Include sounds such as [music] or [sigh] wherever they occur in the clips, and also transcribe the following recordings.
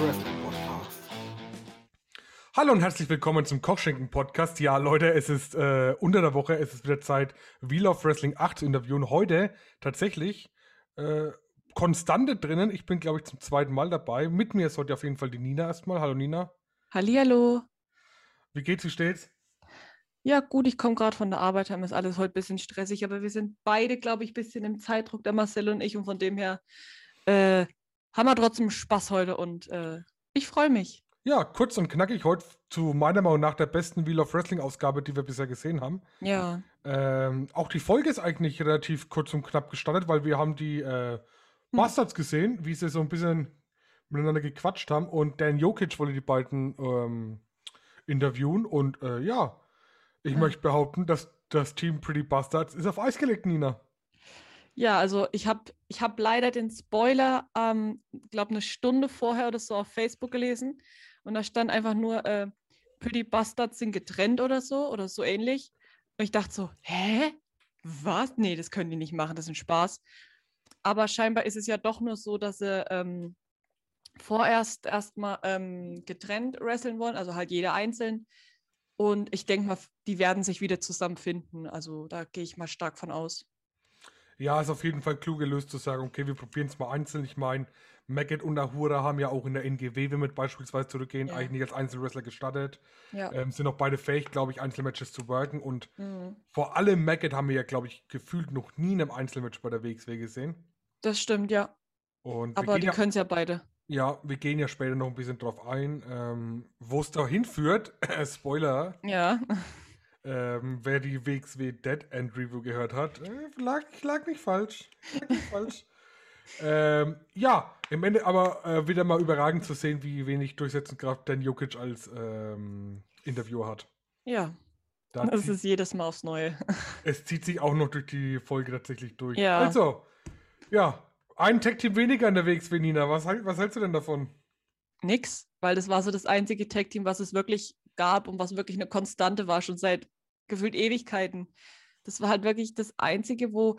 Wrestling Podcast. Hallo und herzlich willkommen zum Kochschinken Podcast. Ja, Leute, es ist äh, unter der Woche, es ist wieder Zeit, Wheel of Wrestling 8 zu interviewen. Heute tatsächlich äh, Konstante drinnen. Ich bin, glaube ich, zum zweiten Mal dabei. Mit mir ist heute auf jeden Fall die Nina erstmal. Hallo Nina. Hallihallo. Wie geht's, wie steht's? Ja, gut, ich komme gerade von der Arbeit, haben ist alles heute ein bisschen stressig, aber wir sind beide, glaube ich, ein bisschen im Zeitdruck, der Marcel und ich, und von dem her äh, haben wir trotzdem Spaß heute und äh, ich freue mich. Ja, kurz und knackig heute zu meiner Meinung nach der besten Wheel of Wrestling Ausgabe, die wir bisher gesehen haben. Ja. Ähm, auch die Folge ist eigentlich relativ kurz und knapp gestartet, weil wir haben die äh, Bastards gesehen, wie sie so ein bisschen miteinander gequatscht haben und Dan Jokic wollte die beiden ähm, interviewen und äh, ja, ich Ja. möchte behaupten, dass das Team Pretty Bastards ist auf Eis gelegt, Nina. Ja, also ich habe ich hab leider den Spoiler, ähm, glaube eine Stunde vorher oder so auf Facebook gelesen und da stand einfach nur, äh, Pretty Bastards sind getrennt oder so oder so ähnlich. Und ich dachte so, hä? Was? Nee, das können die nicht machen, das ist ein Spaß. Aber scheinbar ist es ja doch nur so, dass sie ähm, vorerst erstmal ähm, getrennt wresteln wollen, also halt jeder einzeln. Und ich denke mal, die werden sich wieder zusammenfinden. Also da gehe ich mal stark von aus. Ja, ist auf jeden Fall klug gelöst zu sagen, okay, wir probieren es mal einzeln. Ich meine, Maggot und Ahura haben ja auch in der NGW, wenn wir beispielsweise zurückgehen, Ja. eigentlich als Einzelwrestler gestartet. Ja. Ähm, sind auch beide fähig, glaube ich, Einzelmatches zu worken. Und Mhm. vor allem Maggot haben wir ja, glaube ich, gefühlt noch nie in einem Einzelmatch bei der WXW gesehen. Das stimmt, ja. Und Aber die ja, können es ja beide. ja, wir gehen ja später noch ein bisschen drauf ein, ähm, wo es da hinführt. [clears throat] Spoiler, Ja. Ähm, wer die WXW Dead End Review gehört hat, äh, lag, lag nicht falsch. Lag nicht falsch. [laughs] Ähm, ja, im Ende aber äh, wieder mal überragend zu sehen, wie wenig Durchsetzungskraft Dan Jokic als ähm, Interviewer hat. Ja. Da Das zieht- ist jedes Mal aufs Neue. [laughs] es zieht sich auch noch durch die Folge tatsächlich durch. Ja. Also, ja, ein Tech-Team weniger in der WXW, Nina. Was, was hältst du denn davon? Nix, weil das war so das einzige Tag-Team, was es wirklich gab und was wirklich eine Konstante war, schon seit gefühlt Ewigkeiten. Das war halt wirklich das einzige, wo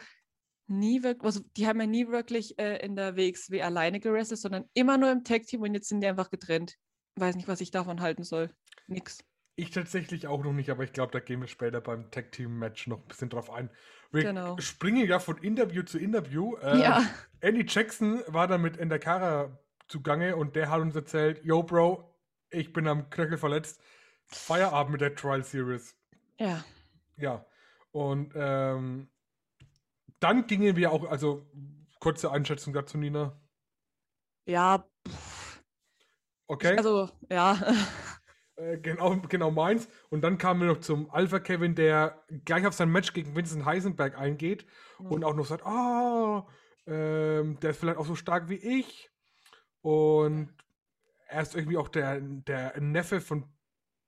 nie wirklich, also die haben ja nie wirklich äh, in der WXW alleine gerestelt, sondern immer nur im Tag-Team und jetzt sind die einfach getrennt. Weiß nicht, was ich davon halten soll. Nix. Ich tatsächlich auch noch nicht, aber ich glaube, da gehen wir später beim Tag-Team-Match noch ein bisschen drauf ein. Wir Genau. springen ja von Interview zu Interview. Äh, Ja. Andy Jackson war da mit Endakara zugange und der hat uns erzählt, yo Bro, ich bin am Knöchel verletzt. Feierabend mit der Trial Series. Ja. Ja. Und ähm, dann gingen wir auch, also kurze Einschätzung dazu, Nina. Ja. pff, Okay. Also, ja. Äh, genau, genau meins. Und dann kamen wir noch zum Alpha Kevin, der gleich auf sein Match gegen Vincent Heisenberg eingeht und auch noch sagt, ah, ähm, der ist vielleicht auch so stark wie ich. Und er ist irgendwie auch der, der Neffe von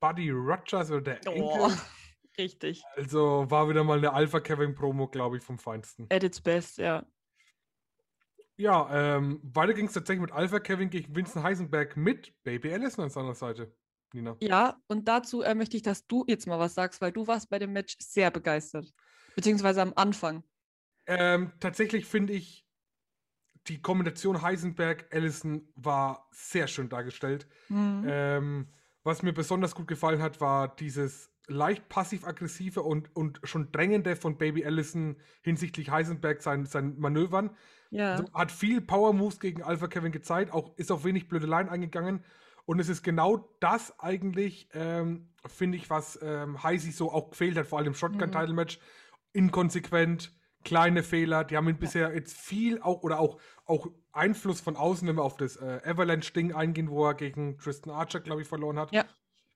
Buddy Rogers oder der Enkel. Oh, [laughs] richtig. Also war wieder mal eine Alpha Kevin Promo, glaube ich, vom Feinsten. At its best, ja. Ja, ähm, weiter ging es tatsächlich mit Alpha Kevin gegen Vincent Heisenberg mit Baby Allison an seiner Seite. Nina. Ja, und dazu äh, möchte ich, dass du jetzt mal was sagst, weil du warst bei dem Match sehr begeistert. Beziehungsweise am Anfang. Ähm, tatsächlich finde ich, die Kombination Heisenberg-Allison war sehr schön dargestellt. Mhm. Ähm, was mir besonders gut gefallen hat, war dieses leicht passiv-aggressive und, und schon drängende von Baby Allison hinsichtlich Heisenberg sein, seinen Manövern. ja. Also hat viel Power-Moves gegen Alpha Kevin gezeigt, auch, ist auf wenig Blödeleien eingegangen. Und es ist genau das eigentlich, ähm, finde ich, was ähm, Heisi so auch gefehlt hat, vor allem im Shotgun-Title-Match. Inkonsequent, kleine Fehler. Die haben ihn bisher jetzt viel auch oder auch, auch Einfluss von außen, wenn wir auf das äh, Avalanche-Ding eingehen, wo er gegen Tristan Archer, glaube ich, verloren hat. Ja.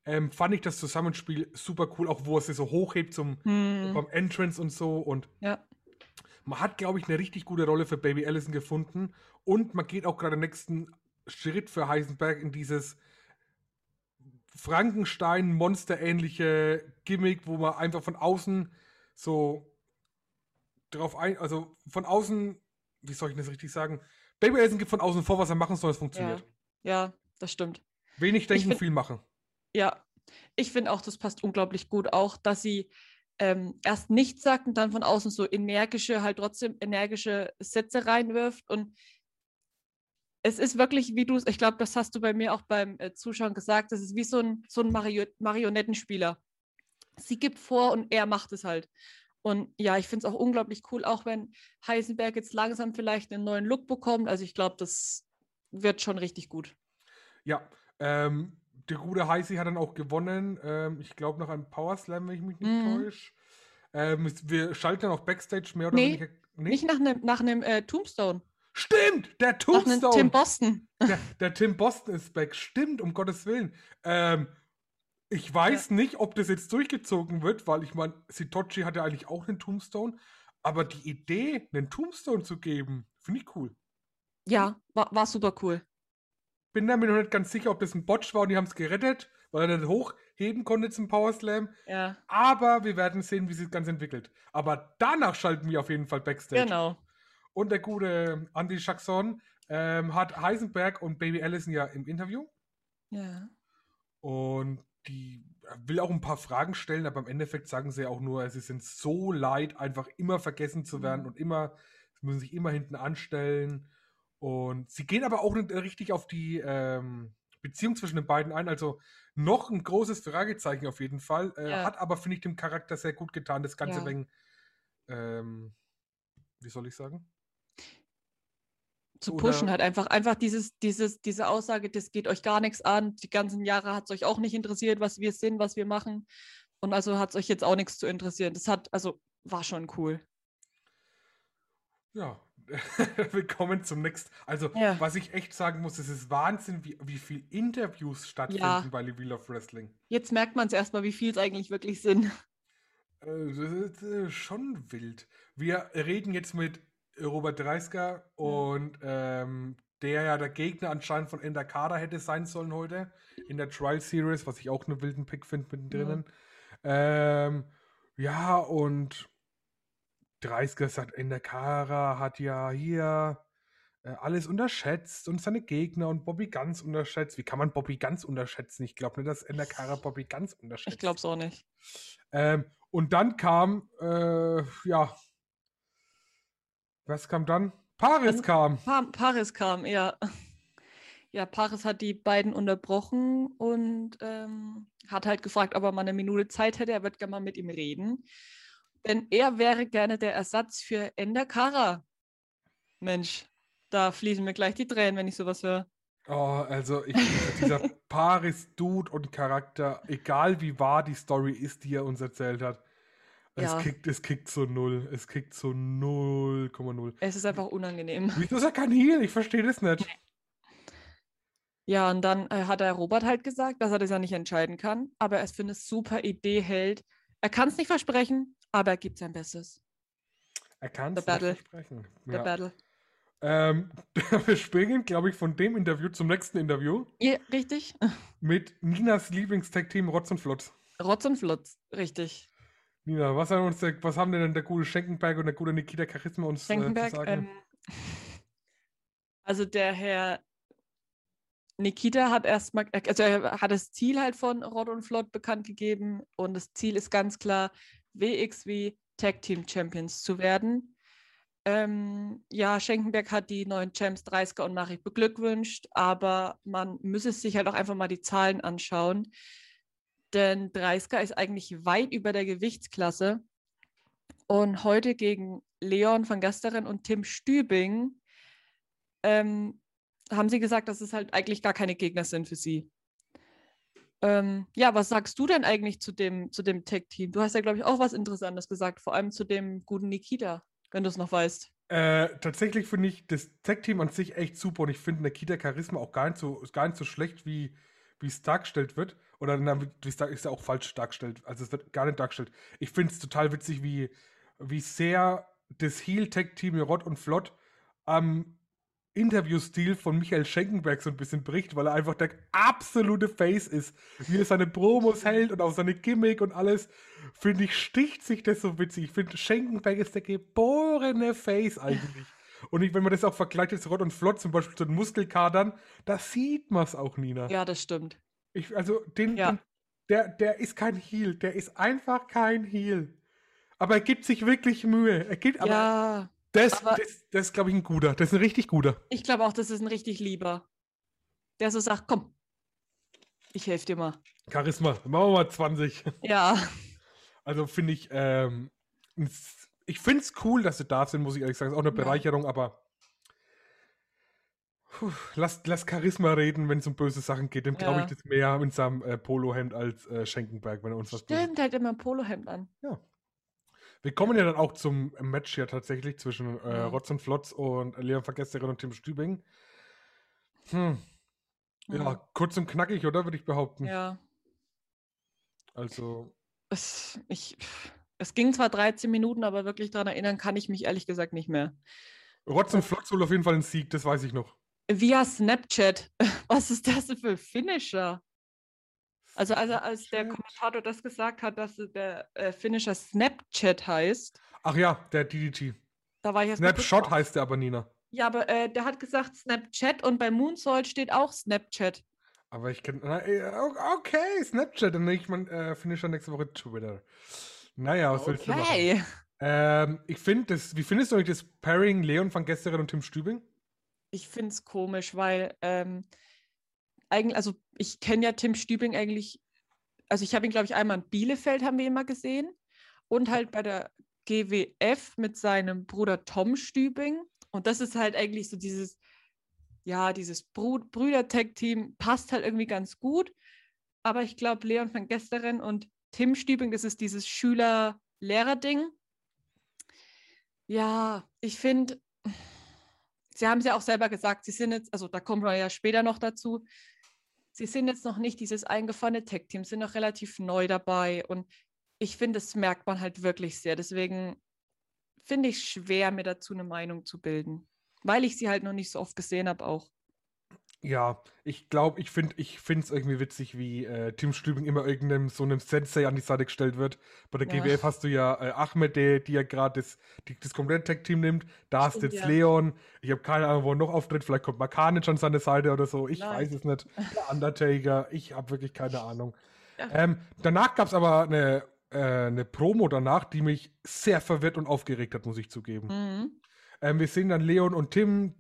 Ähm, fand ich das Zusammenspiel super cool, auch wo er sie so hochhebt zum, Mhm. beim Entrance und so. Und Ja. man hat, glaube ich, eine richtig gute Rolle für Baby Allison gefunden. Und man geht auch gerade den nächsten Schritt für Heisenberg in dieses Frankenstein-Monster-ähnliche Gimmick, wo man einfach von außen so drauf ein, also von außen, wie soll ich das richtig sagen? Baby Allison gibt von außen vor, was er machen soll, es funktioniert. Ja, das stimmt. Wenig denken, find- viel machen. Ja, ich finde auch, das passt unglaublich gut. Auch, dass sie ähm, erst nichts sagt und dann von außen so energische, halt trotzdem energische Sätze reinwirft. Und es ist wirklich, wie du es, ich glaube, das hast du bei mir auch beim äh, Zuschauen gesagt, das ist wie so ein, so ein Mario Marionettenspieler. Sie gibt vor und er macht es halt. Und ja, ich finde es auch unglaublich cool, auch wenn Heisenberg jetzt langsam vielleicht einen neuen Look bekommt. Also ich glaube, das wird schon richtig gut. Ja, ähm, der gute Heisi hat dann auch gewonnen. Ähm, ich glaube nach einem Power Slam, wenn ich mich nicht Mhm. täusche. Ähm, wir schalten dann auch Backstage mehr oder Nee, weniger. Nee? Nicht nach einem nach äh, Tombstone, Stimmt, der nach einem Tim Tombstone. Boston. Der, der Tim Boston ist back. Stimmt, um Gottes Willen. Ähm, ich weiß nicht, ob das jetzt durchgezogen wird, weil ich meine, Sitochi hat ja eigentlich auch einen Tombstone. Aber die Idee, einen Tombstone zu geben, finde ich cool. Ja, war, war super cool. Bin da mir noch nicht ganz sicher, ob das ein Botch war und die haben es gerettet, weil er nicht hochheben konnte zum Power Slam. Ja, Aber wir werden sehen, wie sich das Ganze entwickelt. Aber danach schalten wir auf jeden Fall Backstage. genau. Und der gute Andy Jackson ähm, hat Heisenberg und Baby Allison ja im Interview. Ja. Und die will auch ein paar Fragen stellen, aber im Endeffekt sagen sie auch nur, sie sind so leid, einfach immer vergessen zu werden Mhm. und immer, sie müssen sich immer hinten anstellen. Und sie gehen aber auch nicht richtig auf die ähm, Beziehung zwischen den beiden ein. Also noch ein großes Fragezeichen auf jeden Fall. Äh, Ja. Hat aber, finde ich, dem Charakter sehr gut getan, das Ganze Ja. wegen, ähm, wie soll ich sagen? Zu Oder- pushen halt einfach einfach dieses dieses diese Aussage, das geht euch gar nichts an. Die ganzen Jahre hat es euch auch nicht interessiert, was wir sind, was wir machen. Und also hat es euch jetzt auch nichts zu interessieren. Das hat also war schon cool. Ja, [laughs] willkommen zum nächsten. Also, Ja. was ich echt sagen muss, es ist Wahnsinn, wie, wie viel Interviews stattfinden Ja. bei Wheel of Wrestling. Jetzt merkt man es erstmal, wie viel es eigentlich wirklich sind. Äh, das ist äh, schon wild. Wir reden jetzt mit Robert Dreisker und ähm, der ja der Gegner anscheinend von Endakada hätte sein sollen heute in der Trial Series, was ich auch einen wilden Pick finde mittendrin. Ähm, ja, und Dreisker sagt, Endakara hat ja hier äh, alles unterschätzt und seine Gegner und Bobby ganz unterschätzt. Wie kann man Bobby ganz unterschätzen? Ich glaube nicht, dass Endakara Bobby ganz unterschätzt. Ich glaube es auch nicht. Ähm, und dann kam, äh, ja, was kam dann? Paris Dann- kam. Pa Paris kam, ja. Ja, Paris hat die beiden unterbrochen und ähm, hat halt gefragt, ob er mal eine Minute Zeit hätte. Er wird gerne mal mit ihm reden. Denn er wäre gerne der Ersatz für Ender Kara. Mensch, da fließen mir gleich die Tränen, wenn ich sowas höre. Oh, also ich, dieser [laughs] Paris-Dude und Charakter, egal wie wahr die Story ist, die er uns erzählt hat, Ja. es, kickt, es kickt so null. Es kickt so 0,0. Es ist einfach unangenehm. [laughs] Wieso ist er kein Heal? Ich verstehe das nicht. Ja, und dann äh, hat der Robert halt gesagt, dass er das ja nicht entscheiden kann, aber er es für eine super Idee hält. Er kann es nicht versprechen, aber er gibt sein Bestes. Er kann The es nicht versprechen. Der Ja. Battle. Ähm, [laughs] wir springen, glaube ich, von dem Interview zum nächsten Interview Ja, richtig? [laughs] mit Ninas Lieblingstag-Team Rotz und Flotz. Rotz und Flotz, richtig. Nina, was, haben uns der, was haben denn der gute Schenkenberg und der gute Nikita Charisma uns äh, zu sagen? Ähm, also der Herr Nikita hat erstmal, also er hat das Ziel halt von Rott und Flott bekannt gegeben und das Ziel ist ganz klar, WXW Tag Team Champions zu werden. Ähm, ja, Schenkenberg hat die neuen Champs 30er und Nachricht beglückwünscht, aber man müsse sich halt auch einfach mal die Zahlen anschauen. Denn 30er ist eigentlich weit über der Gewichtsklasse. Und heute gegen Leon van Gasteren und Tim Stübing ähm, haben sie gesagt, dass es halt eigentlich gar keine Gegner sind für sie. Ähm, ja, was sagst du denn eigentlich zu dem, zu dem Tech-Team? Du hast ja, glaube ich, auch was Interessantes gesagt, vor allem zu dem guten Nikita, wenn du es noch weißt. Äh, tatsächlich finde ich das Tag-Team an sich echt super und ich finde Nikita Charisma auch gar nicht so, gar nicht so schlecht, wie wie es dargestellt wird. Oder wie es ist ja auch falsch dargestellt. Also es wird gar nicht dargestellt. Ich finde es total witzig, wie, wie sehr das Heel-Tag-Team Rott und Flott am Interviewstil von Michael Schenkenberg so ein bisschen bricht, weil er einfach der absolute Face ist. Wie er seine Promos hält und auch seine Gimmick und alles, finde ich, sticht sich das so witzig. Ich finde, Schenkenberg ist der geborene Face eigentlich. Und ich, wenn man das auch vergleicht, jetzt Rott und Flott zum Beispiel zu den Muskelkadern, da sieht man es auch, Nina. Ja, das stimmt. Ich, also, den, Ja. den, der, der ist kein Heel, der ist einfach kein Heel. Aber er gibt sich wirklich Mühe. Er gibt, aber ja, Das, Aber- das, das ist, glaube ich, ein guter. Das ist ein richtig guter. Ich glaube auch, das ist ein richtig lieber. Der so sagt, komm, ich helfe dir mal. Charisma. Machen wir mal 20. Ja, Also finde ich, ähm, ich finde es cool, dass sie da sind, muss ich ehrlich sagen. Ist auch eine Ja. Bereicherung, aber puh, lass, lass Charisma reden, wenn es um böse Sachen geht. Dem glaube ich Ja. das mehr in seinem äh, Polohemd als äh, Schenkenberg, wenn er uns was stimmt, halt immer ein Polohemd an. Wir kommen ja dann auch zum Match hier tatsächlich zwischen äh, Ja. Rotz und Flotz und Leon Vergesserin und Tim Stübing. Hm. Ja, Mhm. kurz und knackig, oder? Würde ich behaupten. Ja. Also, Es, ich, es ging zwar 13 Minuten, aber wirklich daran erinnern kann ich mich ehrlich gesagt nicht mehr. Rotz und Flotz holt auf jeden Fall einen Sieg, das weiß ich noch. Via Snapchat. [laughs] Was ist das denn für Finisher? Also, also als der. Kommentator das gesagt hat, dass der äh, Finisher Snapchat heißt, Ach ja, der DDT. da war ich kurz Snapshot heißt der aber, Nina. Ja, aber äh, der hat gesagt Snapchat und bei Moonsault steht auch Snapchat. Aber ich kenne. Okay, Snapchat. Und ich mein, äh, Finisher nächste Woche Twitter. Naja, was willst du machen? Okay. Ähm, ich finde das. Wie findest du eigentlich das Pairing Leon van Gesteren und Tim Stübing? Ich finde es komisch, weil ähm, eigentlich, also ich kenne ja Tim Stübing eigentlich, also ich habe ihn, glaube ich, einmal in Bielefeld haben wir ihn mal gesehen und halt bei der GWF mit seinem Bruder Tom Stübing. Und das ist halt eigentlich so dieses, ja, dieses Brüder-Tag-Team passt halt irgendwie ganz gut. Aber ich glaube, Leon van Gesteren und Tim Stübing, das ist dieses Schüler-Lehrer-Ding. Ja, ich finde, Sie haben es ja auch selber gesagt, Sie sind jetzt, also da kommen wir ja später noch dazu, Sie sind jetzt noch nicht dieses eingefahrene Tech-Team, sind noch relativ neu dabei und ich finde, das merkt man halt wirklich sehr. Deswegen finde ich schwer, mir dazu eine Meinung zu bilden, weil ich sie halt noch nicht so oft gesehen habe auch. Ja, ich glaube, ich finde ich es irgendwie witzig, wie äh, Tim Stübing immer irgendeinem so einem Sensei an die Seite gestellt wird. Bei der Ja. GWF hast du ja äh, Ahmed, der, die ja gerade das, die, das komplette Tech-Team nimmt. Da hast du Stimmt, jetzt ja. Leon. Ich habe keine Ahnung, wo er noch auftritt. Vielleicht kommt Makanic an seine Seite oder so. Ich Nein. weiß es nicht. Der Undertaker. Ich habe wirklich keine Ahnung. Ja. Ähm, danach gab es aber eine, äh, eine Promo danach, die mich sehr verwirrt und aufgeregt hat, muss ich zugeben. Mhm. Ähm, wir sehen dann Leon und Tim,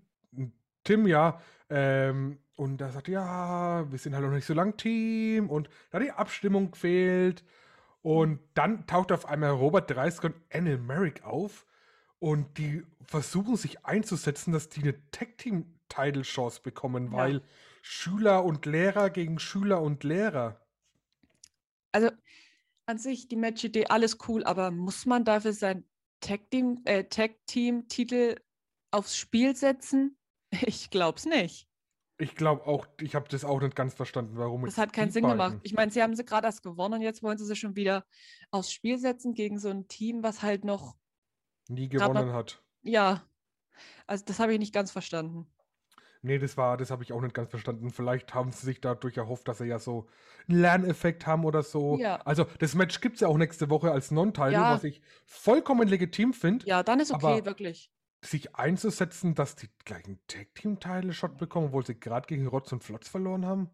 Tim ja, ähm, und da sagt, ja, wir sind halt noch nicht so lang Team und da die Abstimmung gefehlt. Und dann taucht auf einmal Robert Dreisker und Anne Merrick auf und die versuchen sich einzusetzen, dass die eine Tag-Team-Title-Chance bekommen, Ja. weil Schüler und Lehrer gegen Schüler und Lehrer. Also an sich die Match-Idee, alles cool, aber muss man dafür sein Tag-Team- äh, Tag-Team-Titel aufs Spiel setzen? Ich glaube es nicht. Ich glaube auch, ich habe das auch nicht ganz verstanden, warum Das hat keinen Sinn gemacht. beiden- Ich meine, sie haben sie gerade erst gewonnen und jetzt wollen sie sie schon wieder aufs Spiel setzen gegen so ein Team, was halt noch, nie Grad mal- gewonnen hat. ja, also das habe ich nicht ganz verstanden. Nee, das war, das habe ich auch nicht ganz verstanden. Vielleicht haben sie sich dadurch erhofft, dass sie ja so einen Lerneffekt haben oder so. Ja. Also, das Match gibt es ja auch nächste Woche als Non-Title, Ja. was ich vollkommen legitim finde, Ja, dann ist okay, wirklich. Sich einzusetzen, dass die gleich einen Tag-Team-Title-Shot bekommen, obwohl sie gerade gegen Rotz und Flotz verloren haben.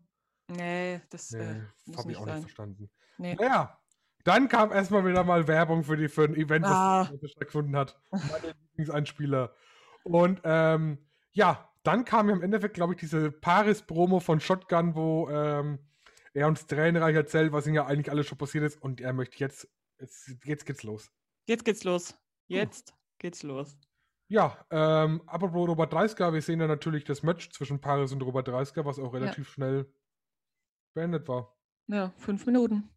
Nee, das Nee, äh, habe ich nicht auch nicht sein. verstanden. Nee. Naja, dann kam erstmal wieder mal Werbung für, die, für ein Event, Ah. das stattgefunden hat. [laughs] Meine Lieblingseinspieler. Und ähm, ja, dann kam ja im Endeffekt, glaube ich, diese Paris-Promo von Shotgun, wo ähm, er uns tränenreich erzählt, was ihm ja eigentlich alles schon passiert ist. Und er möchte jetzt, jetzt, jetzt geht's los. Jetzt geht's los. Jetzt geht's los. Ja, ähm, apropos Robert Dreisker, wir sehen ja natürlich das Match zwischen Paris und Robert Dreisker, was auch relativ schnell beendet war. Ja, fünf Minuten.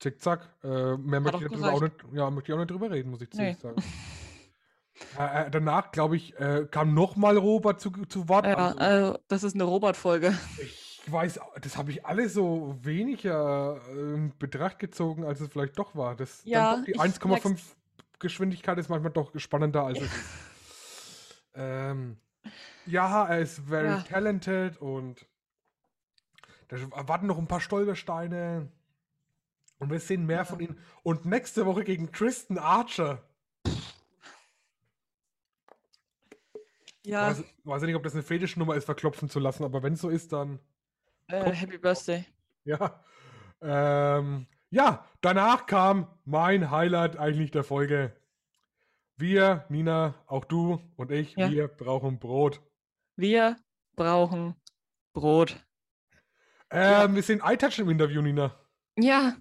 Zickzack. Äh, mehr möchte ich, auch nicht, ja, möchte ich auch nicht drüber reden, muss ich Nee. ziemlich sagen. äh, äh, danach, glaube ich, äh, kam nochmal Robert zu, zu Wort. Ja, Also, also das ist eine Robot-Folge. ich weiß, das habe ich alles so weniger äh, in Betracht gezogen, als es vielleicht doch war. Das, Ja, doch die ich 1,5 Geschwindigkeit ist manchmal doch spannender als es ist. Ähm, [laughs] ja, er ist very Ja. talented und da warten noch ein paar Stolpersteine. Und wir sehen mehr Ja. von ihm. Und nächste Woche gegen Tristan Archer. Ja, Weiß, weiß ich nicht, ob das eine Fetischnummer ist, verklopfen zu lassen, aber wenn es so ist, dann äh, Happy Birthday. ja. Ähm, ja, danach kam mein Highlight eigentlich der Folge. Wir, Nina, auch du und ich, Ja. wir brauchen Brot. Wir brauchen Brot. Ähm, Wir sehen iTouch im Interview, Nina. Ja,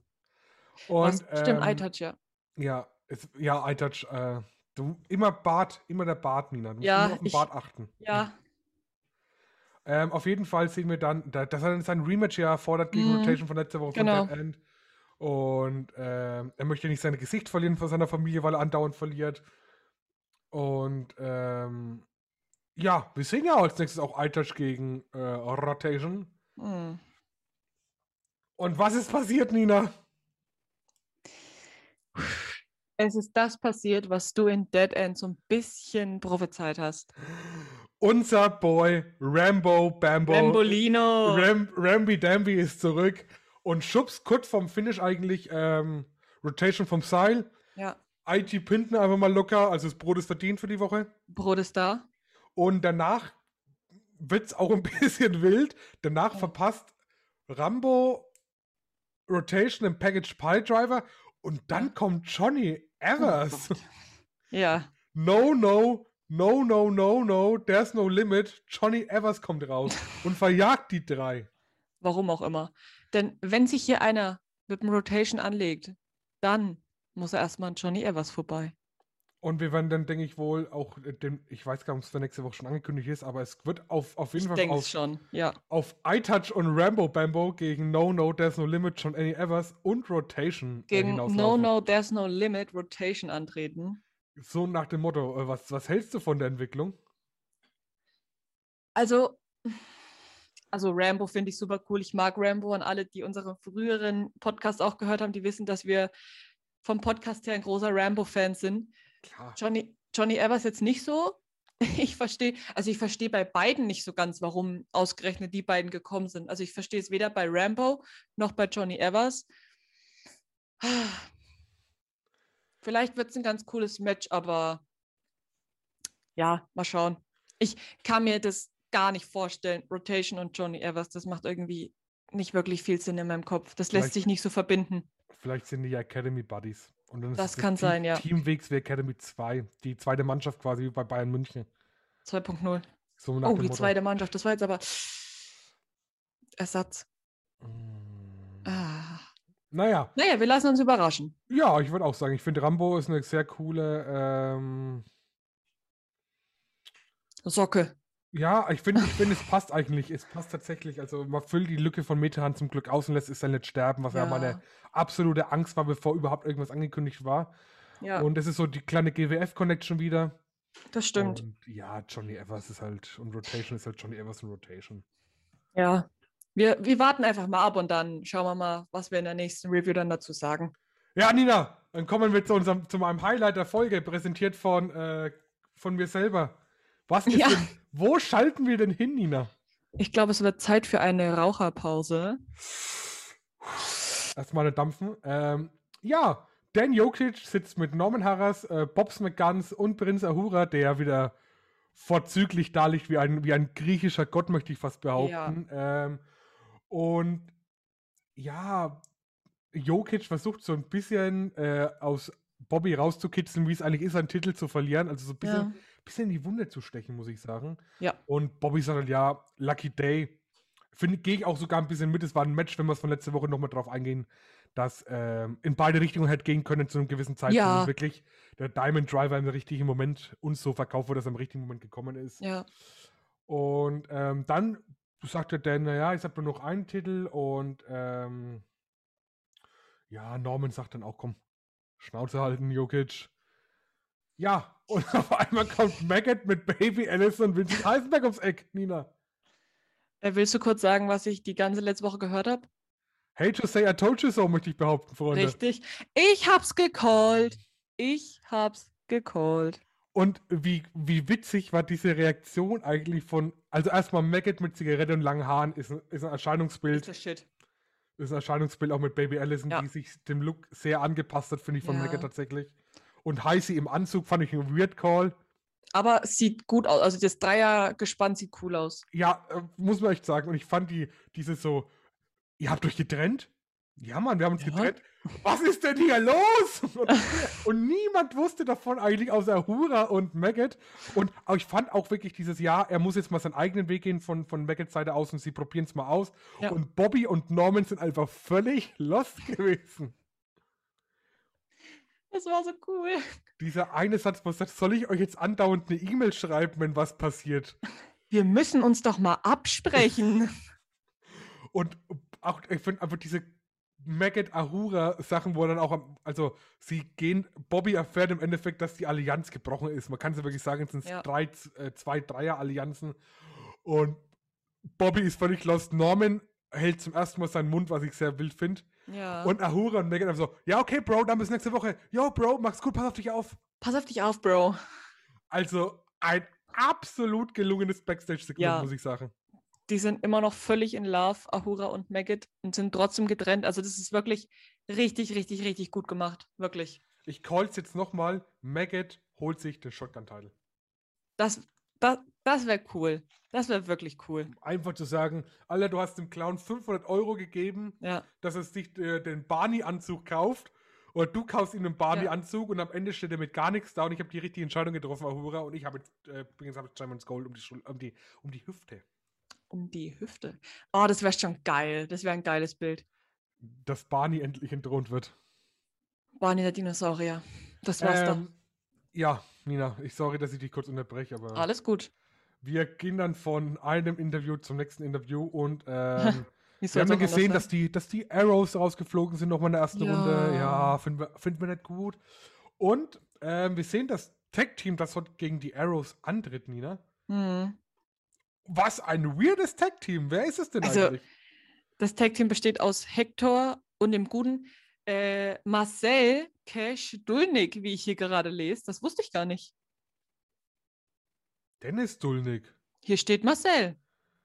Und, was, stimmt, ähm, iTouch, ja. Ja, es, ja, iTouch. Äh, du, immer Bart, immer der Bart, Nina. Du musst Ja, immer auf den ich- Bart achten. Ja, Ähm, auf jeden Fall sehen wir dann, da- dass er sein Rematch ja fordert gegen Mhm. Rotation von letzter Woche Genau. von Dead End. Und ähm, er möchte nicht sein Gesicht verlieren von seiner Familie, weil er andauernd verliert. Und ähm, ja, wir sehen ja als nächstes auch iTouch gegen äh, Rotation. hm. Und was ist passiert, Nina? es ist das passiert, was du in Dead End so ein bisschen prophezeit hast. Unser Boy Rambo Bambo. Rambolino. Ram, Rambi Dambi ist zurück und schubst kurz vom Finish eigentlich ähm, Rotation vom Seil. Ja, IG pinten einfach mal locker, also das Brot ist verdient für die Woche. Brot ist da. Und danach wird es auch ein [laughs] bisschen wild. Danach Ja. verpasst Rambo Rotation im Package Pile Driver und dann Ja. kommt Johnny Evers. Oh. [laughs] Ja, no, no, no, no, no, no, there's no limit. Johnny Evers kommt raus [laughs] und verjagt die drei. warum auch immer. Denn wenn sich hier einer mit dem Rotation anlegt, dann muss er erstmal an Johnny Evers vorbei. Und wir werden dann, denke ich, wohl auch äh, den, ich weiß gar nicht, ob es für nächste Woche schon angekündigt ist, aber es wird auf, auf jeden Ich Fall auf, schon, ja. auf iTouch und Rambo Bambo gegen No No, There's No Limit, John Any Evers und Rotation äh, Gegen. No No, There's No Limit Rotation antreten. So nach dem Motto, äh, was, was hältst du von der Entwicklung? Also, also Rambo finde ich super cool. Ich mag Rambo und alle, die unseren früheren Podcast auch gehört haben, die wissen, dass wir vom Podcast her ein großer Rambo-Fan sind. Klar. Johnny, Johnny Evers jetzt nicht so. [laughs] Ich verstehe, also ich verstehe bei beiden nicht so ganz, warum ausgerechnet die beiden gekommen sind. Also ich verstehe es weder bei Rambo noch bei Johnny Evers. [sighs] Vielleicht wird es ein ganz cooles Match, aber ja, mal schauen. Ich kann mir das gar nicht vorstellen. Rotation und Johnny Evers, das macht irgendwie nicht wirklich viel Sinn in meinem Kopf. Das lässt Vielleicht- sich nicht so verbinden. Vielleicht sind die Academy Buddies. Und dann ist Das es kann Team, sein, ja. Teamwegs wie Academy 2, die zweite Mannschaft quasi wie bei Bayern München. 2.0. So Oh, die Motto. zweite Mannschaft, das war jetzt aber Ersatz. Mm. Ah. Naja, Naja, wir lassen uns überraschen. ja, ich würde auch sagen, ich finde Rambo ist eine sehr coole ähm, Socke. Ja, ich finde, ich finde, es passt eigentlich. Es passt tatsächlich. Also man füllt die Lücke von Metehan zum Glück aus und lässt es dann nicht sterben, was ja, Ja. meine absolute Angst war, bevor überhaupt irgendwas angekündigt war. Ja, Und es ist so die kleine GWF-Connection wieder. das stimmt. Und ja, Johnny Evers ist halt, und Rotation ist halt Johnny Evers und Rotation. Ja. Wir, wir warten einfach mal ab und dann schauen wir mal, was wir in der nächsten Review dann dazu sagen. Ja, Nina, dann kommen wir zu unserem, zu meinem Highlight der Folge, präsentiert von, äh, von mir selber. Was ist Ja. denn, wo schalten wir denn hin, Nina? Ich glaube, es wird Zeit für eine Raucherpause. Erstmal Dampfen. Ähm, ja, Dan Jokic sitzt mit Norman Harras, äh, Bobs McGuns und Prinz Ahura, der wieder vorzüglich da liegt wie ein, wie ein griechischer Gott, möchte ich fast behaupten. Ähm, und ja, Jokic versucht so ein bisschen äh, aus Bobby rauszukitzeln, wie es eigentlich ist, einen Titel zu verlieren. Also so ein bisschen, Ja. Bisschen in die Wunde zu stechen, muss ich sagen. Ja. Und Bobby sagt halt, ja, Lucky Day. Finde gehe ich auch sogar ein bisschen mit. Es war ein Match, wenn wir es von letzter Woche nochmal drauf eingehen, dass ähm, in beide Richtungen hätte gehen können zu einem gewissen Zeitpunkt. Ja. Wirklich der Diamond Driver im richtigen Moment uns so verkauft wurde, dass er im richtigen Moment gekommen ist. Ja. Und ähm, dann sagt er dann, naja, ich habe nur noch einen Titel und ähm, ja, Norman sagt dann auch, komm, Schnauze halten, Jokic. Ja, und [laughs] auf einmal kommt Maggot mit Baby Alice und Vincent Heisenberg ums Eck, Nina. Äh, willst du kurz sagen, was ich die ganze letzte Woche gehört habe? Hate to say I told you so, möchte ich behaupten, Freunde. Richtig. Ich hab's gecallt. Ich hab's gecallt. Und wie, wie witzig war diese Reaktion eigentlich von, also erstmal Maggot mit Zigarette und langen Haaren ist ein, ist ein Erscheinungsbild. Ist das Shit. ist ein Erscheinungsbild auch mit Baby Allison, Ja. die sich dem Look sehr angepasst hat, finde ich, von Ja. Maggot tatsächlich. Und Heisi im Anzug fand ich ein Weird Call. Aber sieht gut aus. Also das Dreiergespann sieht cool aus. Ja, äh, muss man echt sagen. Und ich fand die, diese so, ihr habt euch getrennt? Ja, Mann, wir haben uns Ja. getrennt. Was ist denn hier los? Und, [laughs] und niemand wusste davon eigentlich außer Hura und Maggot. Und auch ich fand auch wirklich dieses Jahr, er muss jetzt mal seinen eigenen Weg gehen von, von Maggots Seite aus und sie probieren es mal aus. Ja. Und Bobby und Norman sind einfach völlig [laughs] lost gewesen. Das war so cool. Dieser eine Satz, wo er sagt, soll ich euch jetzt andauernd eine E-Mail schreiben, wenn was passiert? Wir müssen uns doch mal absprechen. [laughs] Und auch, ich finde einfach diese Maggot Ahura Sachen, wo dann auch, am, also sie gehen, Bobby erfährt im Endeffekt, dass die Allianz gebrochen ist. Man kann es ja wirklich sagen, es sind Ja. drei, äh, zwei Dreier-Allianzen. Und Bobby ist völlig lost. Norman hält zum ersten Mal seinen Mund, was ich sehr wild finde. Ja. Und Ahura und Maggot einfach so, ja, okay, Bro, dann bis nächste Woche. Yo, Bro, mach's gut, pass auf dich auf. Pass auf dich auf, Bro. Also ein absolut gelungenes Backstage-Segment, Ja. muss ich sagen. Die sind immer noch völlig in Love, Ahura und Maggot, und sind trotzdem getrennt. Also, das ist wirklich richtig, richtig, richtig gut gemacht. Wirklich. Ich call's jetzt nochmal. Maggot holt sich den Shotgun-Title. Das, das, das wäre cool. Das wäre wirklich cool. Einfach zu sagen, Alter, du hast dem Clown 500 Euro gegeben, Ja. dass er sich äh, den Barney-Anzug kauft. Oder du kaufst ihm einen Barney-Anzug und am Ende steht er mit gar nichts da und ich habe die richtige Entscheidung getroffen, Ahura, und ich habe jetzt, äh, übrigens habe ich Diamonds Gold um die, Schul um, die, um die Hüfte. Um die Hüfte. Oh, das wäre schon geil. Das wäre ein geiles Bild. Dass Barney endlich entthront wird. Barney der Dinosaurier. Das war's Ähm, ja, Nina, ich sorry, dass ich dich kurz unterbreche, aber. Alles gut. Wir gehen dann von einem Interview zum nächsten Interview und [laughs] ähm, Wir haben ja gesehen, dass die, dass die Arrows rausgeflogen sind nochmal in der ersten Ja. Runde. Ja, finden wir, finden wir nicht gut. Und ähm, wir sehen das Tag-Team, das heute gegen die Arrows antritt, Nina. Hm. Was ein weirdes Tag-Team. Wer ist es denn Also, eigentlich? Das Tag-Team besteht aus Hector und dem guten äh, Marcel Cash Dulnik, wie ich hier gerade lese. Das wusste ich gar nicht. Dennis Dulnik. Hier steht Marcel.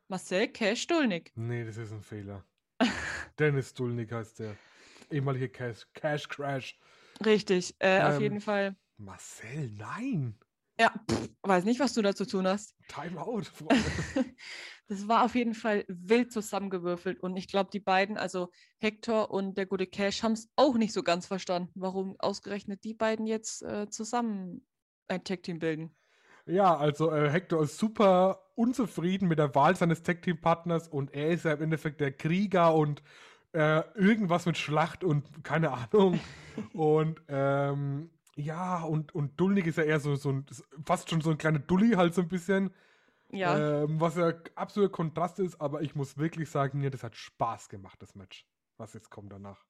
Marcel Cash Dulnik. Nee, das ist ein Fehler. [laughs] Dennis Dulnik heißt der. Ehemalige Cash, Cash Crash. Richtig, äh, auf Ähm. jeden Fall. Marcel, nein. Ja, pff, weiß nicht, was du da zu tun hast. Timeout, [laughs] Freunde. Das war auf jeden Fall wild zusammengewürfelt und ich glaube, die beiden, also Hector und der gute Cash, haben es auch nicht so ganz verstanden, warum ausgerechnet die beiden jetzt äh, zusammen ein Tag-Team bilden. Ja, also äh, Hector ist super unzufrieden mit der Wahl seines Tag-Team-Partners und er ist ja im Endeffekt der Krieger und äh, irgendwas mit Schlacht und keine Ahnung. [laughs] und ähm, ja, und, und Dulnik ist ja eher so, so ein, fast schon so ein kleiner Dulli halt so ein bisschen. Ja, Ähm, was ja absoluter Kontrast ist, aber ich muss wirklich sagen, mir das hat Spaß gemacht, das Match, was jetzt kommt danach.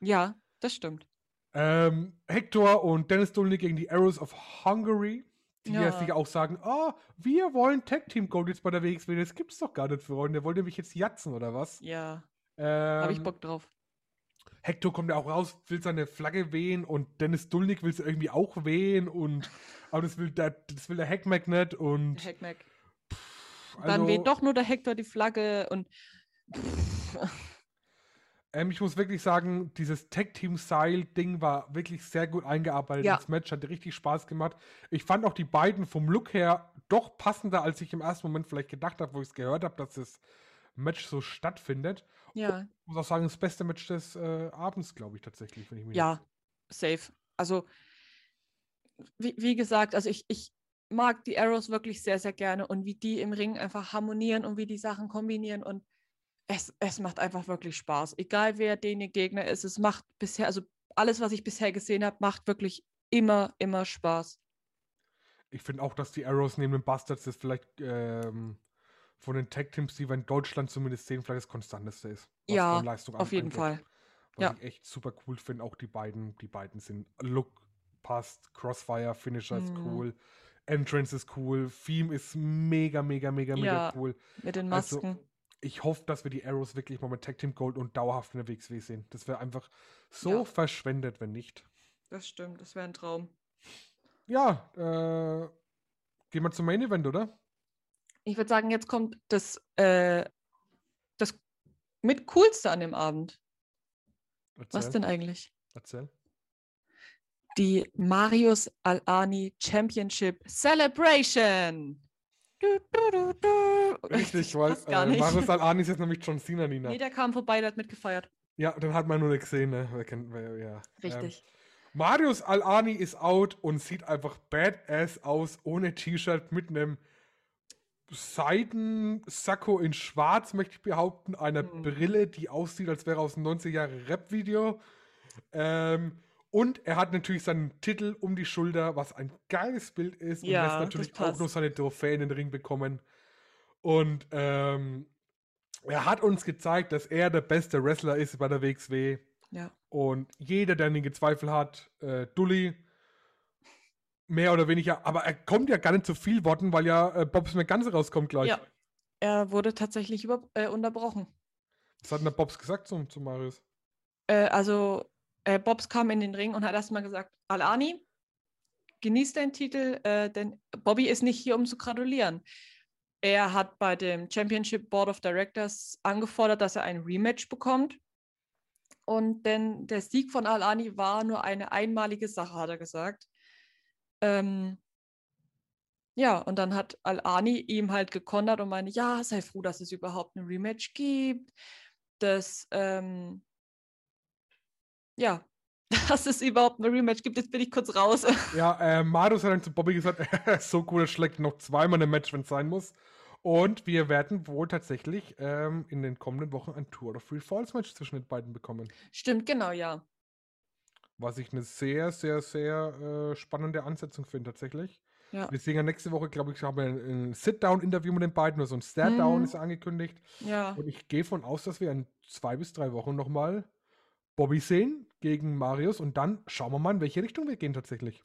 ja, das stimmt. Ähm, Hector und Dennis Dulnik gegen die Arrows of Hungary, die ja. Sich auch sagen, oh, wir wollen Tag Team Gold jetzt bei der WXW, das gibt's doch gar nicht, Freunde. Wollt ihr mich jetzt jatzen oder was? Ja, Ähm, habe ich Bock drauf. Hector kommt ja auch raus, will seine Flagge wehen und Dennis Dulnik will sie irgendwie auch wehen und aber das will der, das will der Hackmack nicht und Hackmack. pff, Dann also, weht doch nur der Hector die Flagge und Ähm, ich muss wirklich sagen, dieses Tag-Team-Style-Ding war wirklich sehr gut eingearbeitet Ja. ins Match, hat richtig Spaß gemacht. Ich fand auch die beiden vom Look her doch passender, als ich im ersten Moment vielleicht gedacht habe, wo ich es gehört habe, dass das Match so stattfindet. ja, Ich muss auch sagen, das beste Match des äh, Abends, glaube ich tatsächlich, wenn ich mich ja, safe. Also, wie, wie gesagt, also ich, ich mag die Arrows wirklich sehr, sehr gerne und wie die im Ring einfach harmonieren und wie die Sachen kombinieren und es, es macht einfach wirklich Spaß. Egal wer den Gegner ist, es macht bisher, also alles, was ich bisher gesehen habe, macht wirklich immer, immer Spaß. Ich finde auch, dass die Arrows neben den Bastards das vielleicht ähm, von den Tag-Teams, die wir in Deutschland zumindest sehen, vielleicht das konstanteste ist. Ja, Auf jeden. Fall. Was Ja. ich echt super cool finde. Auch die beiden, die beiden sind Look passt, Crossfire, Finisher ist Mhm. cool, Entrance ist cool, Theme ist mega, mega, mega, mega Ja. cool. Mit den Also, Masken. Ich hoffe, dass wir die Arrows wirklich mal mit Tag Team Gold und dauerhaft in der WXW sehen. Das wäre einfach so Ja. verschwendet, wenn nicht. das stimmt, das wäre ein Traum. Ja, äh, gehen wir zum Main Event, oder? Ich würde sagen, jetzt kommt das, äh, das mit coolste an dem Abend. Erzähl, Was denn eigentlich? Erzähl. Die Marius Al-Ani Championship Celebration. Richtig, Ich [laughs] weil äh. Marius Al-Ani ist jetzt nämlich John Cena, Nina. Nee, der kam vorbei, der hat mitgefeiert. Ja, dann hat man nur nicht gesehen, ne? Wer kennt, wer, ja. Richtig. Ähm, Marius Al-Ani ist out und sieht einfach badass aus, ohne T-Shirt, mit einem Seidensacko in schwarz, möchte ich behaupten, einer Mhm. Brille, die aussieht, als wäre aus einem 90 Jahre Rap-Video. Ähm, und er hat natürlich seinen Titel um die Schulter, was ein geiles Bild ist. Und Ja, lässt das natürlich auch noch seine Trophäe in den Ring bekommen. Und ähm, er hat uns gezeigt, dass er der beste Wrestler ist bei der WXW. Ja. Und jeder, der an ihn gezweifelt hat, äh, Dully, mehr oder weniger, aber er kommt ja gar nicht zu viel Worten, weil ja äh, Bobs McGanze rauskommt gleich. Ja. Er wurde tatsächlich über, äh, unterbrochen. Was hat denn der Bobs gesagt zum, zu Marius? Äh, also, äh, Bobs kam in den Ring und hat erstmal gesagt: Alani, genieß deinen Titel, äh, denn Bobby ist nicht hier, um zu gratulieren. Er hat bei dem Championship Board of Directors angefordert, dass er ein Rematch bekommt. Und denn der Sieg von Alani war nur eine einmalige Sache, hat er gesagt. Ähm, ja, und dann hat Al-Ani ihm halt gekontert und meinte, ja, sei froh, dass es überhaupt ein Rematch gibt. Dass, ähm, ja, [laughs] dass es überhaupt ein Rematch gibt. Jetzt bin ich kurz raus. [laughs] Ja, äh, Marius hat dann zu Bobby gesagt, ist [laughs] so cool, er schlägt noch zweimal ein Match, wenn es sein muss. Und wir werden wohl tatsächlich ähm, in den kommenden Wochen ein Tour of Free Falls Match zwischen den beiden bekommen. Stimmt, genau, ja. Was ich eine sehr, sehr, sehr äh, spannende Ansetzung finde, tatsächlich. Ja, Wir sehen ja nächste Woche, glaube ich, haben wir ein, ein Sit-Down-Interview mit den beiden, oder so ein Stare-Down Mhm. ist angekündigt. ja. Und ich gehe von aus, dass wir in zwei bis drei Wochen nochmal Bobby sehen gegen Marius und dann schauen wir mal, in welche Richtung wir gehen tatsächlich.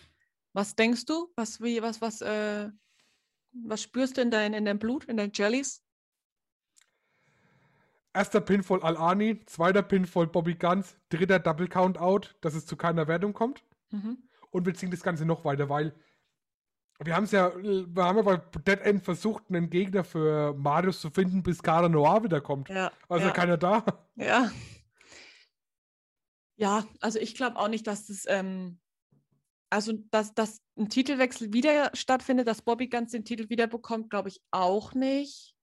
Was denkst du? Was, wie, was, was, äh, was spürst du in dein, in deinem Blut, in deinen Jellies? Erster Pinfall Al-Ani, zweiter Pinfall Bobby Guns, dritter Double Count-Out, dass es zu keiner Wertung kommt. Mhm. Und wir ziehen das Ganze noch weiter, weil wir haben es ja, wir haben ja bei Dead End versucht, einen Gegner für Marius zu finden, bis Cara Noir wiederkommt. Ja, Also ja. keiner da. Ja. Ja, also ich glaube auch nicht, dass das, ähm, also dass, dass ein Titelwechsel wieder stattfindet, dass Bobby ganz den Titel wieder bekommt, glaube ich auch nicht.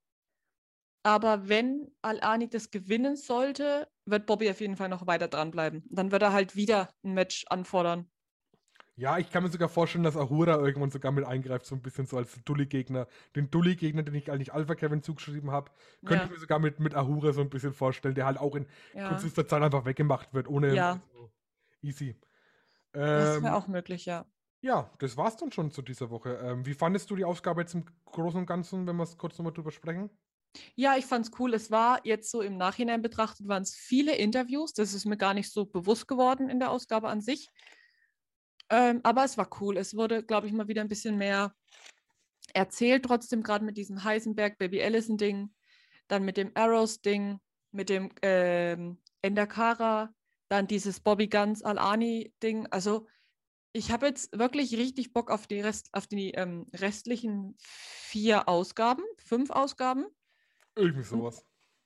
Aber wenn Al-Ani das gewinnen sollte, wird Bobby auf jeden Fall noch weiter dranbleiben. Dann wird er halt wieder ein Match anfordern. Ja, ich kann mir sogar vorstellen, dass Ahura irgendwann sogar mit eingreift, so ein bisschen so als Dully-Gegner. Den Dully-Gegner, den ich eigentlich Alpha Kevin zugeschrieben habe, könnte Ja. ich mir sogar mit, mit Ahura so ein bisschen vorstellen, der halt auch in Ja, kürzester Zeit einfach weggemacht wird, ohne Ja. so easy. das Ähm, wäre auch möglich, ja. ja, das war's dann schon zu dieser Woche. Ähm, wie fandest du die Ausgabe jetzt im Großen und Ganzen, wenn wir es kurz nochmal drüber sprechen? Ja, ich fand es cool. Es war jetzt so im Nachhinein betrachtet, waren es viele Interviews. Das ist mir gar nicht so bewusst geworden in der Ausgabe an sich. Ähm, aber es war cool. Es wurde, glaube ich, mal wieder ein bisschen mehr erzählt, trotzdem gerade mit diesem Heisenberg Baby Allison-Ding, dann mit dem Arrows-Ding, mit dem ähm, Endakara, dann dieses Bobby Guns Al-Ani-Ding. Also ich habe jetzt wirklich richtig Bock auf die, Rest, auf die ähm, restlichen vier Ausgaben, fünf Ausgaben Irgendwie sowas.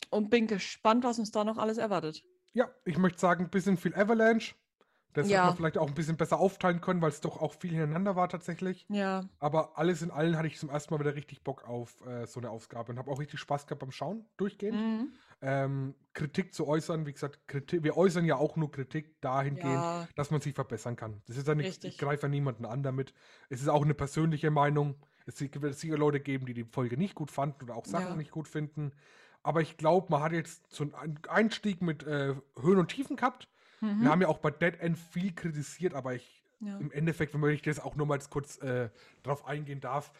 und bin gespannt, was uns da noch alles erwartet. Ja, ich möchte sagen, ein bisschen viel Avalanche. Das hätte Ja. man vielleicht auch ein bisschen besser aufteilen können, weil es doch auch viel hintereinander war tatsächlich. Ja, Aber alles in allem hatte ich zum ersten Mal wieder richtig Bock auf äh, so eine Ausgabe und habe auch richtig Spaß gehabt beim Schauen, durchgehend. mhm. Ähm, Kritik zu äußern, wie gesagt, Kritik, wir äußern ja auch nur Kritik dahingehend, ja, dass man sich verbessern kann. Das ist ja nicht, ich greife ja niemanden an damit. Es ist auch eine persönliche Meinung. Es wird sicher Leute geben, die die Folge nicht gut fanden oder auch Sachen Ja. nicht gut finden. Aber ich glaube, man hat jetzt so einen Einstieg mit äh, Höhen und Tiefen gehabt. Mhm. Wir haben ja auch bei Dead End viel kritisiert, aber ich ja. im Endeffekt, wenn ich das auch jetzt kurz äh, drauf eingehen darf,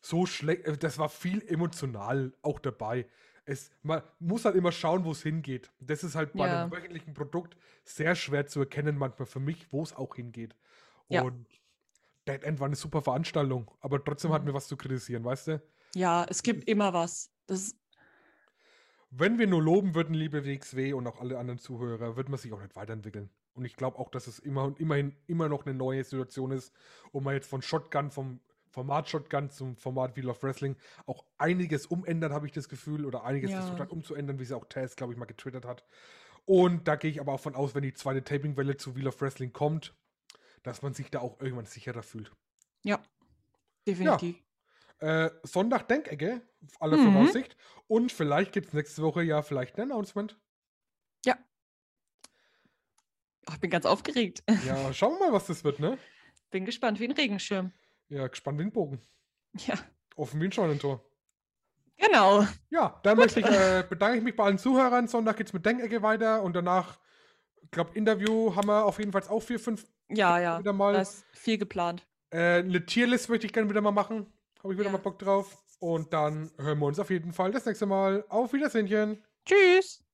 so schlecht, äh, das war viel emotional auch dabei. Es, man muss halt immer schauen, wo es hingeht. Das ist halt bei Ja. einem wöchentlichen Produkt sehr schwer zu erkennen, manchmal für mich, wo es auch hingeht. Ja. Und Dead End war eine super Veranstaltung, aber trotzdem hatten Mhm. wir was zu kritisieren, weißt du? ja, es gibt immer was. Das, Wenn wir nur loben würden, liebe WXW und auch alle anderen Zuhörer, würde man sich auch nicht weiterentwickeln. Und ich glaube auch, dass es immer und immerhin immer noch eine neue Situation ist, um mal jetzt von Shotgun, vom Format Shotgun zum Format Wheel of Wrestling auch einiges umändert, habe ich das Gefühl, oder einiges Ja. versucht hat umzuändern, wie sie auch Taz, glaube ich, mal getwittert hat. Und da gehe ich aber auch von aus, wenn die zweite Taping-Welle zu Wheel of Wrestling kommt, dass man sich da auch irgendwann sicherer fühlt. ja, definitiv. Äh, Sonntag Denkecke, aller Mhm. Voraussicht. Und vielleicht gibt es nächste Woche ja vielleicht ein Announcement. Ja. Oh, ich bin ganz aufgeregt. Ja, schauen wir mal, was das wird, ne? Bin gespannt wie ein Regenschirm. Ja, gespannt wie ein Bogen. Ja, Offen wie ein Scheunentor. genau. Ja, dann möchte ich, äh, bedanke ich mich bei allen Zuhörern. Sonntag geht's mit Denkecke weiter und danach, ich glaube, Interview haben wir auf jeden Fall auch vier, fünf Ja, ja. wieder mal. Da ist viel geplant. Äh, eine Tierlist möchte ich gerne wieder mal machen. Habe ich wieder Ja. mal Bock drauf. Und dann hören wir uns auf jeden Fall das nächste Mal. Auf Wiedersehen. Tschüss.